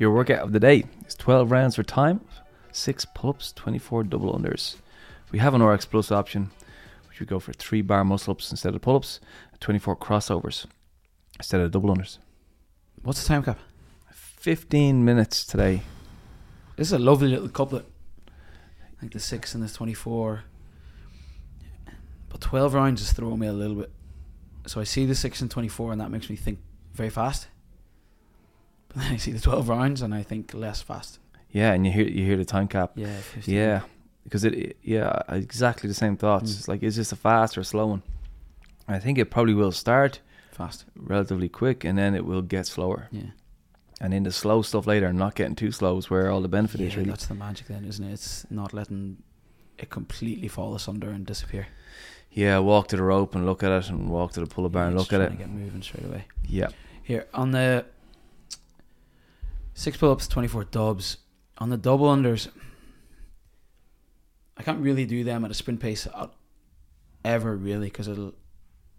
Your workout of the day is 12 rounds for time, 6 pull ups, 24 double unders. We have an RX Plus option, which we go for 3 bar muscle ups instead of pull ups, 24 crossovers instead of double unders. What's the time cap? 15 minutes today. This is a lovely little couplet. Like the six and the twenty-four. But twelve rounds is throwing me a little bit. So I see the six and twenty-four, and that makes me think very fast. I see the twelve rounds, and I think less fast. Yeah, and you hear you hear the time cap. Yeah, 15. Yeah, because it, yeah, exactly the same thoughts. Mm. It's like, is this a fast or a slow one? I think it probably will start fast. relatively quick and then it will get slower. Yeah, And in the slow stuff later, not getting too slow is where all the benefit is yeah, really. that's the magic, then, isn't it? It's not letting it completely fall asunder and disappear. Yeah, walk to the rope and look at it, and walk to the pull-up bar and look at it. Get moving straight away. Yeah, Here on the six pull ups, twenty four dubs. On the double unders, I can't really do them at a sprint pace ever really because it'll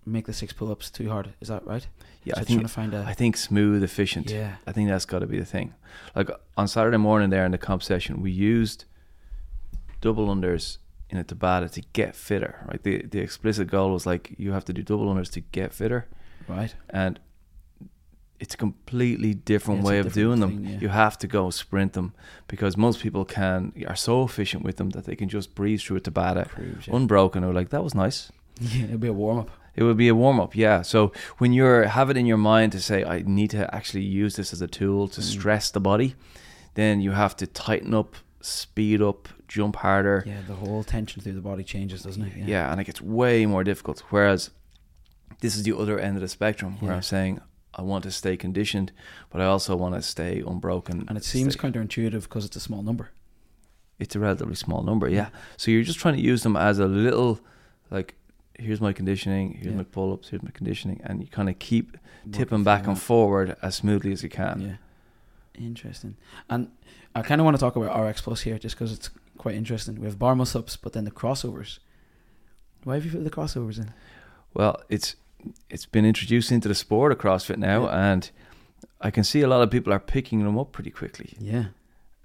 make the six pull ups too hard. Is that right? yeah. So I think a I think smooth, efficient. yeah. I think that's got to be the thing. Like on Saturday morning there in the comp session, we used double unders in a Tabata to get fitter. Right, the the explicit goal was like you have to do double unders to get fitter, Right. and it's a completely different Yeah, way of different doing them. yeah. You have to go sprint them because most people can are so efficient with them that they can just breeze through a Tabata Proves, yeah. unbroken. Or like that was nice. yeah, it'd be a warm up. It would be a warm up, yeah. So when you're have it in your mind to say I need to actually use this as a tool to Mm. stress the body, then you have to tighten up, speed up, jump harder. Yeah, the whole tension through the body changes, doesn't it? Yeah, and it gets way more difficult. Whereas this is the other end of the spectrum where Yeah. I'm saying I want to stay conditioned, but I also want to stay unbroken. And it seems stay- counterintuitive because it's a small number. it's a relatively small number, yeah. So you're just trying to use them as a little like here's my conditioning, here's Yeah. my pull ups, here's my conditioning, and you kind of keep Working tipping back and forward as smoothly as you can. Yeah. Interesting. And I kind of want to talk about RX Plus here just because it's quite interesting. We have bar muscle ups, but then the crossovers. Why have you put the crossovers in? Well, it's it's been introduced into the sport of CrossFit now, Yeah. and I can see a lot of people are picking them up pretty quickly, Yeah.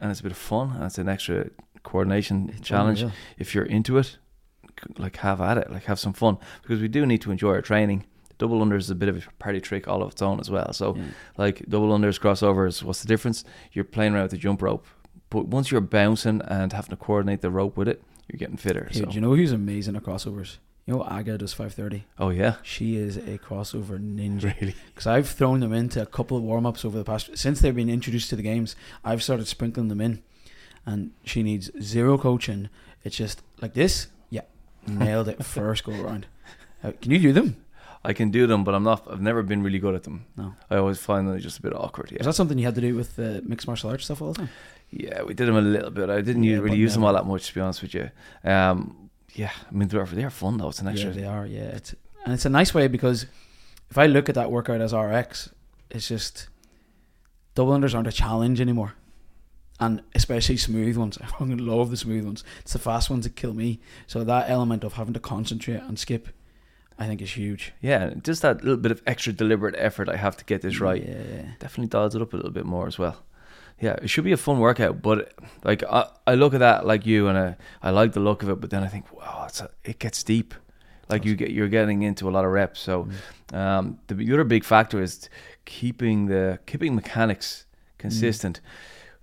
and it's a bit of fun. And it's an extra coordination It's challenge. If you're into it, like have at it, like have some fun because we do need to enjoy our training. Double unders is a bit of a party trick all of its own as well. So Yeah. like double unders, crossovers. What's the difference? You're playing around with the jump rope, but once you're bouncing and having to coordinate the rope with it, you're getting fitter. Here, so do you know who's amazing at crossovers? You know Aga does 530? oh yeah, She is a crossover ninja. really. Because I've thrown them into a couple of warm ups over the past since they've been introduced to the games. I've started sprinkling them in, and she needs zero coaching. It's just like this. Yeah, nailed it first go around. Uh, can you do them? I can do them, but I'm not. I've never been really good at them. No. I always find them just a bit awkward. Yeah, Is that something you had to do with the mixed martial arts stuff all the time? yeah. We did them a little bit. I didn't Yeah, really use them all that much, to be honest with you. Um, yeah, I mean they're they're fun though. It's an extra. Yeah, they are. Yeah, it's and it's a nice way because if I look at that workout as RX, it's just double unders aren't a challenge anymore, and especially smooth ones. I fucking love the smooth ones. It's the fast ones that kill me. So that element of having to concentrate and skip, I think, is huge. yeah, just that little bit of extra deliberate effort I have to get this right. Yeah. Definitely dials it up a little bit more as well. Yeah, it should be a fun workout, but like I, I look at that like you, and I, I like the look of it, but then I think, wow, it's a, it gets deep. Like you get you're getting into a lot of reps. So Mm. um, the, the other big factor is keeping the keeping mechanics consistent.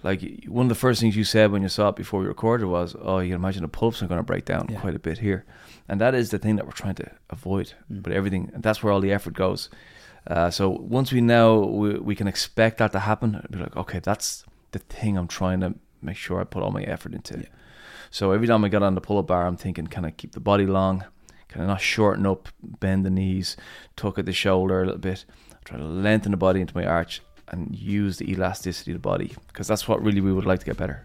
Like one of the first things you said when you saw it before we recorded was, "Oh, you can imagine the pull-ups are going to break down Yeah. quite a bit here," and that is the thing that we're trying to avoid. Mm. But everything, and that's where all the effort goes. Uh, so once we know we, we can expect that to happen, be like, okay, that's the thing I'm trying to make sure I put all my effort into. Yeah. So every time I get on the pull-up bar, I'm thinking, can I keep the body long? Can I not shorten up, bend the knees, tuck at the shoulder a little bit? Try to lengthen the body into my arch and use the elasticity of the body because that's what really we would like to get better.